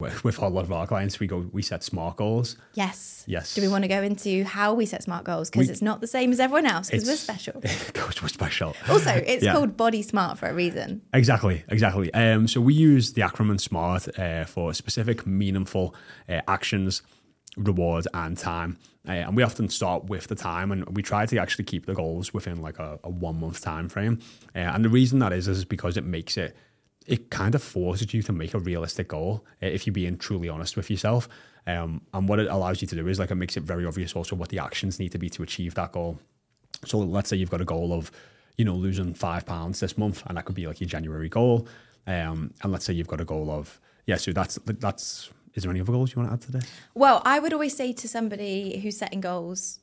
with, a lot of our clients, we go we set smart goals. Yes. Yes. Do we want to go into how we set smart goals? Because it's not the same as everyone else because we're special. Goals were special. Also, it's Yeah. called Body Smart for a reason. Exactly, exactly. Um, so we use the acronym SMART uh, for specific, meaningful uh, actions, rewards, and time. Uh, and we often start with the time, and we try to actually keep the goals within like a, a one month time frame. Uh, and the reason that is is because it makes it it kind of forces you to make a realistic goal uh, if you're being truly honest with yourself. Um, and what it allows you to do is like it makes it very obvious also what the actions need to be to achieve that goal. So let's say you've got a goal of, you know, losing five pounds this month, and that could be like your January goal. Um, and let's say you've got a goal of, yeah, so that's that's. Is there any other goals you want to add to this? Well, I would always say to somebody who's setting goals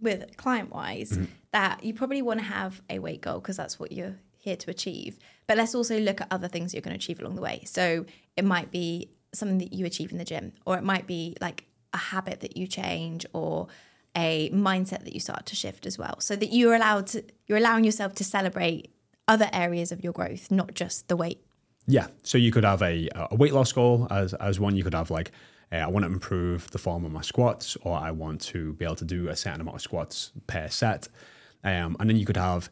with client wise Mm-hmm. that you probably want to have a weight goal because that's what you're here to achieve. But let's also look at other things you're going to achieve along the way. So it might be something that you achieve in the gym, or it might be like a habit that you change, or a mindset that you start to shift as well. So that you're allowed to, you're allowing yourself to celebrate other areas of your growth, not just the weight. Yeah. So you could have a, a weight loss goal as, as one. You could have like, I want to improve the form of my squats, or I want to be able to do a certain amount of squats per set. Um, and then you could have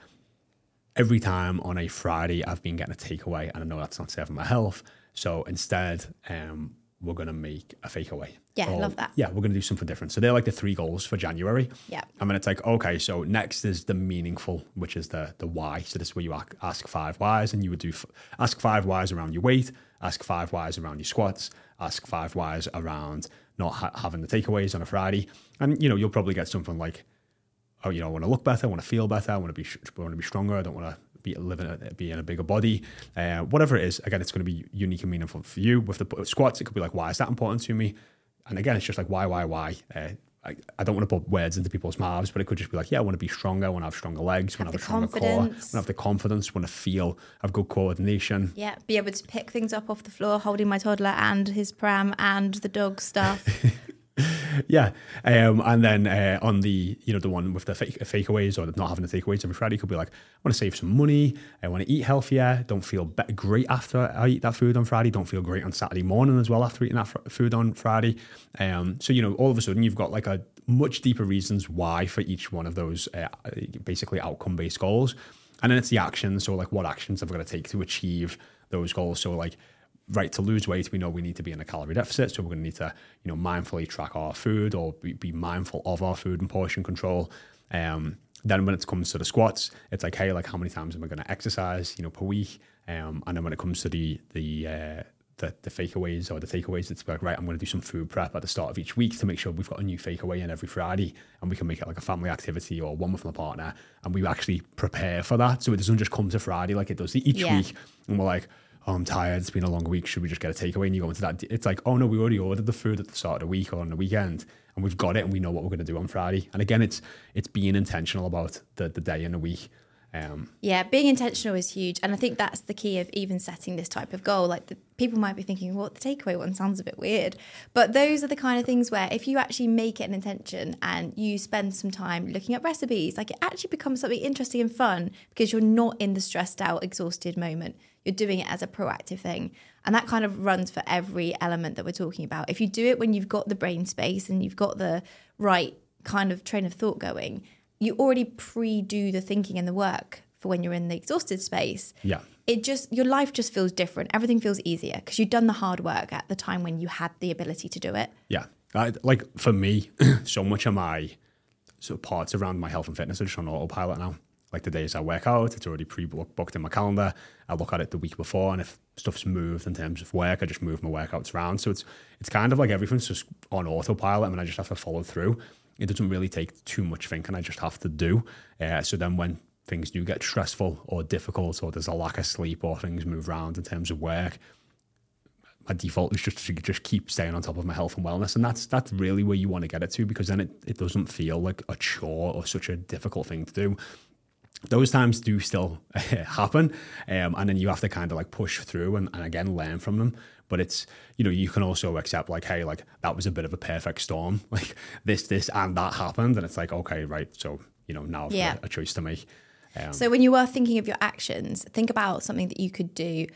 every time on a Friday, I've been getting a takeaway, and I know that's not serving my health. So instead, um, we're going to make a fake away. Yeah, I love that. Yeah, we're going to do something different. So they're like the three goals for January. Yeah. I mean, it's like, okay, so next is the meaningful, which is the the why. So this is where you ask five whys, and you would do f- ask five whys around your weight, ask five whys around your squats, ask five whys around not ha- having the takeaways on a Friday, and you know you'll probably get something like, oh, you know, I want to look better, I want to feel better, I want to be I want to be stronger, I don't want to be living a, be in a bigger body, uh, whatever it is. Again, it's going to be unique and meaningful for you. With the squats, it could be like, why is that important to me? And again, it's just like why, why, why. Uh, I, I don't want to put words into people's mouths, but it could just be like, yeah, I want to be stronger, I want to have stronger legs, I want to Have have a the stronger core, I want to have the confidence, want to feel, have good coordination. Yeah, be able to pick things up off the floor, holding my toddler and his pram and the dog stuff. Yeah, um, and then uh, on the you know the one with the fake fakeaways or not having the takeaways every Friday could be like I want to save some money, I want to eat healthier, don't feel be- great after I eat that food on Friday, don't feel great on Saturday morning as well after eating that fr- food on Friday. Um, so you know all of a sudden you've got like a much deeper reasons why for each one of those uh, basically outcome based goals, and then it's the actions. So like what actions have I got to take to achieve those goals? So like right to lose weight we know we need to be in a calorie deficit so we're going to need to you know mindfully track our food or be, mindful of our food and portion control um then when it comes to the squats it's like hey like how many times am i going to exercise you know per week um and then when it comes to the the uh the, the fakeaways or the takeaways, it's like, right, I'm going to do some food prep at the start of each week to make sure we've got a new fakeaway in every Friday and we can make it like a family activity or one with my partner and we actually prepare for that. So it doesn't just come to Friday like it does each Yeah. week and we're like, oh, I'm tired. It's been a long week. Should we just get a takeaway? And you go into that. It's like, oh no, we already ordered the food at the start of the week or on the weekend, and we've got it, and we know what we're going to do on Friday. And again, it's it's being intentional about the the day and the week. Um, Yeah, being intentional is huge. And I think that's the key of even setting this type of goal. Like the, people might be thinking, well, the takeaway one sounds a bit weird. But those are the kind of things where if you actually make it an intention and you spend some time looking at recipes, like it actually becomes something interesting and fun because you're not in the stressed out, exhausted moment. You're doing it as a proactive thing. And that kind of runs for every element that we're talking about. If you do it when you've got the brain space and you've got the right kind of train of thought going, you already pre-do the thinking and the work for when you're in the exhausted space yeah, it just your life just feels different everything feels easier because you've done the hard work at the time when you had the ability to do it yeah. I, like for me, so much of my sort of parts around my health and fitness are just on autopilot now. Like the days I work out, it's already pre-booked in my calendar. I look at it the week before, and if stuff's moved in terms of work, I just move my workouts around. So it's it's kind of like everything's just on autopilot, and I just have to follow through. It doesn't really take too much thinking. I just have to do. Uh, so then when things do get stressful or difficult, or there's a lack of sleep, or things move around in terms of work, my default is just to just keep staying on top of my health and wellness and that's that's really where you want to get it to because then it, it doesn't feel like a chore or such a difficult thing to do those times do still happen um, and then you have to kind of like push through and, and again learn from them. But it's you know you can also accept like hey like that was a bit of a perfect storm. Like this this and that happened and it's like okay right so you know now I've got a choice to make. Um, so when you are thinking of your actions think about something that you could do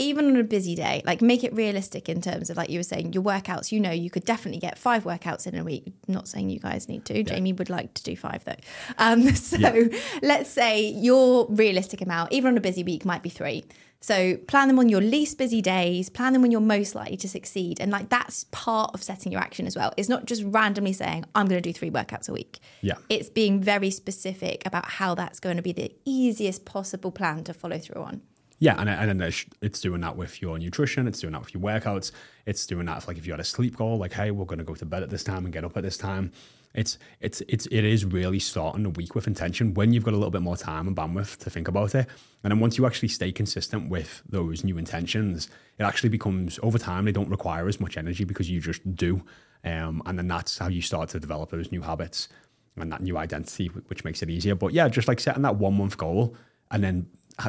even on a busy day, like make it realistic in terms of like you were saying, your workouts, you know, you could definitely get five workouts in a week. not saying you guys need to. Jaymie would like to do five though. Um, so Yeah. let's say your realistic amount, even on a busy week, might be three. So plan them on your least busy days, plan them when you're most likely to succeed. And like that's part of setting your action as well. It's not just randomly saying, I'm going to do three workouts a week. Yeah. It's being very specific about how that's going to be the easiest possible plan to follow through on. Yeah, and, and then it's, doing that with your nutrition, it's doing that with your workouts, it's doing that if, like if you had a sleep goal, like hey, we're going to go to bed at this time and get up at this time. It's it's it's it is really starting a week with intention when you've got a little bit more time and bandwidth to think about it. And then once you actually stay consistent with those new intentions, it actually becomes over time they don't require as much energy because you just do. Um, and then that's how you start to develop those new habits and that new identity, which makes it easier. But yeah, just like setting that one month goal and then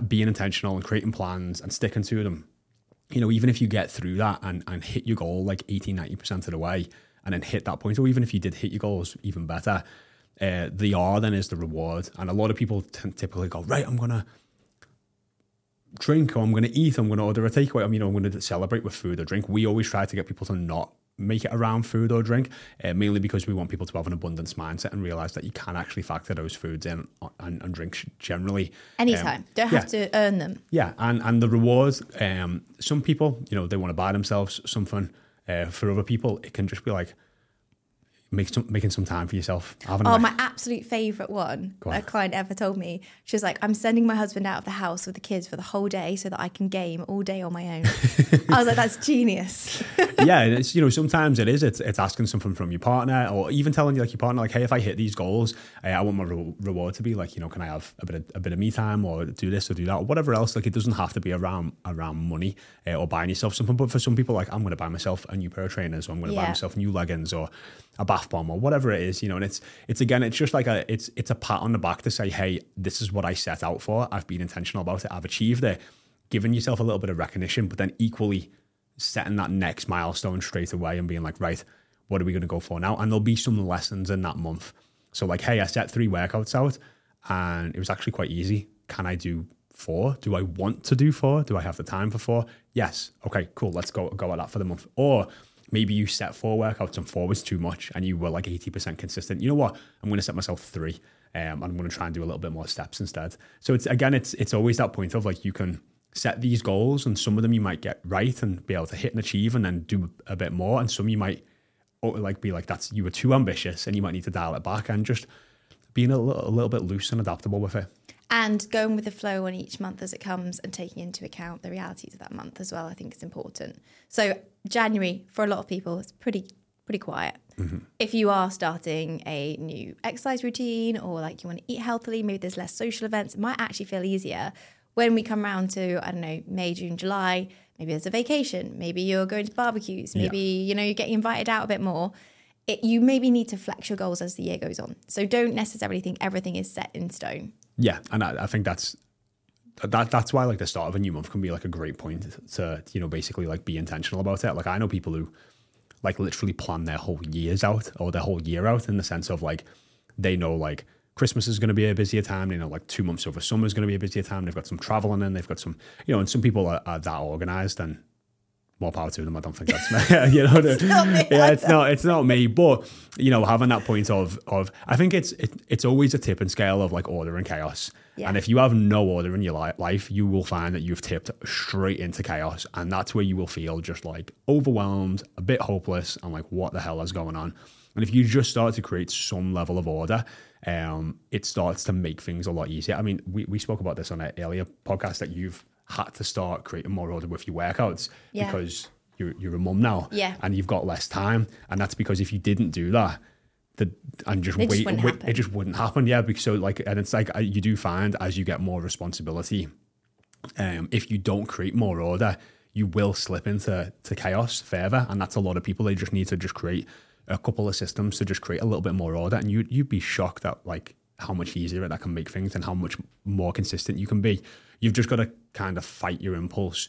being intentional and creating plans and sticking to them. You know, even if you get through that and, and hit your goal like 80, 90% of the way and then hit that point, or even if you did hit your goals even better, uh, the R then is the reward. And a lot of people t- typically go, right, I'm going to drink or I'm going to eat, I'm going to order a takeaway, I'm, you know, I'm going to celebrate with food or drink. We always try to get people to not make it around food or drink, uh, mainly because we want people to have an abundance mindset and realize that you can actually factor those foods in and, and drinks generally. Anytime. Um, Don't have to earn them. yeah, and and the rewards. Um, some people, you know, they want to buy themselves something. Uh, for other people, it can just be like make some, making some time for yourself. Having Oh, my absolute favourite one on. a client ever told me. She was like, I'm sending my husband out of the house with the kids for the whole day so that I can game all day on my own. I was like, that's genius. yeah, and it's you know sometimes it is it's it's asking something from your partner or even telling you like your partner like hey if I hit these goals uh, I want my re- reward to be like you know can I have a bit of a bit of me time or do this or do that or whatever else like it doesn't have to be around around money uh, or buying yourself something but for some people like I'm going to buy myself a new pair of trainers or I'm going to buy myself new leggings or a bath bomb or whatever it is you know and it's it's again it's just like a it's it's a pat on the back to say hey this is what I set out for I've been intentional about it I've achieved it giving yourself a little bit of recognition but then equally setting that next milestone straight away and being like, right, what are we going to go for now? And there'll be some lessons in that month. So, like, hey, I set three workouts out and it was actually quite easy. Can I do four? Do I want to do four? Do I have the time for four? Yes. Okay, cool. Let's go go at that for the month. Or maybe you set four workouts and four was too much and you were like 80% consistent. You know what? I'm going to set myself three. Um, I'm going to try and do a little bit more steps instead. So it's again, it's it's always that point of like you can set these goals and some of them you might get right and be able to hit and achieve and then do a bit more and some you might oh, like be like that's you were too ambitious and you might need to dial it back and just being a little, a little bit loose and adaptable with it and going with the flow on each month as it comes and taking into account the realities of that month as well, I think is important. So January for a lot of people is pretty pretty quiet. Mm-hmm. If you are starting a new exercise routine or like you want to eat healthily, maybe there's less social events, it might actually feel easier when we come around to I don't know May, June, July. Maybe there's a vacation. Maybe you're going to barbecues. Maybe you know you're getting invited out a bit more. It, you maybe need to flex your goals as the year goes on. So don't necessarily think everything is set in stone. Yeah and I, I think that's that that's why like the start of a new month can be like a great point to you know basically like be intentional about it like i know people who like literally plan their whole years out or their whole year out in the sense of like they know like Christmas is going to be a busier time. They know like two months over summer is going to be a busier time. They've got some traveling in. They've got some, you know, and some people are, are that organized and more power to them. I don't think that's me. you know, the- me yeah, it's not it's not me. But you know, having that point of of I think it's it, it's always a tipping scale of like order and chaos. Yeah. And if you have no order in your li- life, you will find that you've tipped straight into chaos, and that's where you will feel just like overwhelmed, a bit hopeless, and like what the hell is going on. And if you just start to create some level of order, um, it starts to make things a lot easier. I mean, we, we spoke about this on an earlier podcast that you've had to start creating more order with your workouts Yeah. because you're, you're a mum now Yeah. and you've got less time. And that's because if you didn't do that, the, and just It just wait, wouldn't wait happen. it just wouldn't happen. Yeah. Because so like, and it's like you do find as you get more responsibility, um, if you don't create more order, you will slip into to chaos further. And that's a lot of people. They just need to just create a couple of systems to just create a little bit more order. And you you'd be shocked at like how much easier that can make things and how much more consistent you can be. You've just got to kind of fight your impulse,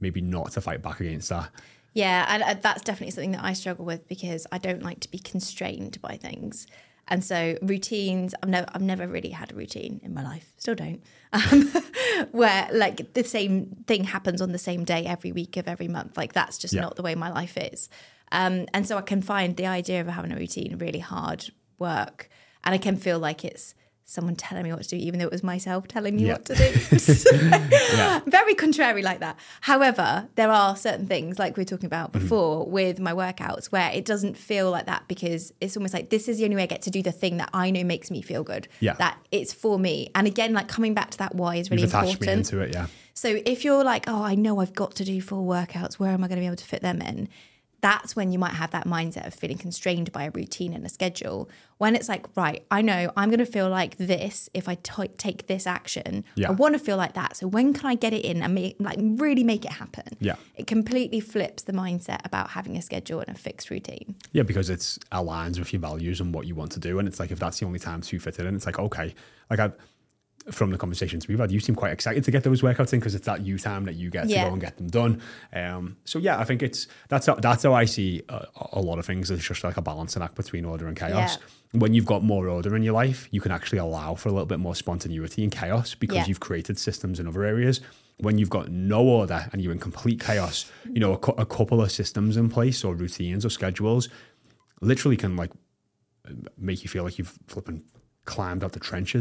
maybe not to fight back against that. Yeah, and uh, that's definitely something that I struggle with because I don't like to be constrained by things. And so routines, I've never, I've never really had a routine in my life. Still don't. Um, where like the same thing happens on the same day every week of every month. Like that's just Yeah. not the way my life is. Um, and so I can find the idea of having a routine really hard work. And I can feel like it's someone telling me what to do, even though it was myself telling me Yeah. what to do. Very contrary like that. However, there are certain things, like we were talking about Mm-hmm. before with my workouts, where it doesn't feel like that because it's almost like this is the only way I get to do the thing that I know makes me feel good. Yeah. That it's for me. And again, like coming back to that why is really You've attached me important. into it, yeah. So if you're like, oh, I know I've got to do full workouts, where am I going to be able to fit them in? That's when you might have that mindset of feeling constrained by a routine and a schedule. When it's like, right, I know I'm going to feel like this if I t- take this action. Yeah. I want to feel like that. So when can I get it in and make, like really make it happen? Yeah. It completely flips the mindset about having a schedule and a fixed routine. Yeah, because it's aligns with your values and what you want to do. And it's like if that's the only time to fit it in, it's like, okay. Like I from the conversations we've had, you seem quite excited to get those workouts in because it's that you time that you get to go and get them done. Um, so yeah, I think it's that's how, that's how I see a, a lot of things. It's just like a balancing act between order and chaos. Yeah. When you've got more order in your life, you can actually allow for a little bit more spontaneity and chaos because Yeah. you've created systems in other areas. When you've got no order and you're in complete chaos, you know, a, cou- a couple of systems in place or routines or schedules literally can like make you feel like you've flipping climbed out the trenches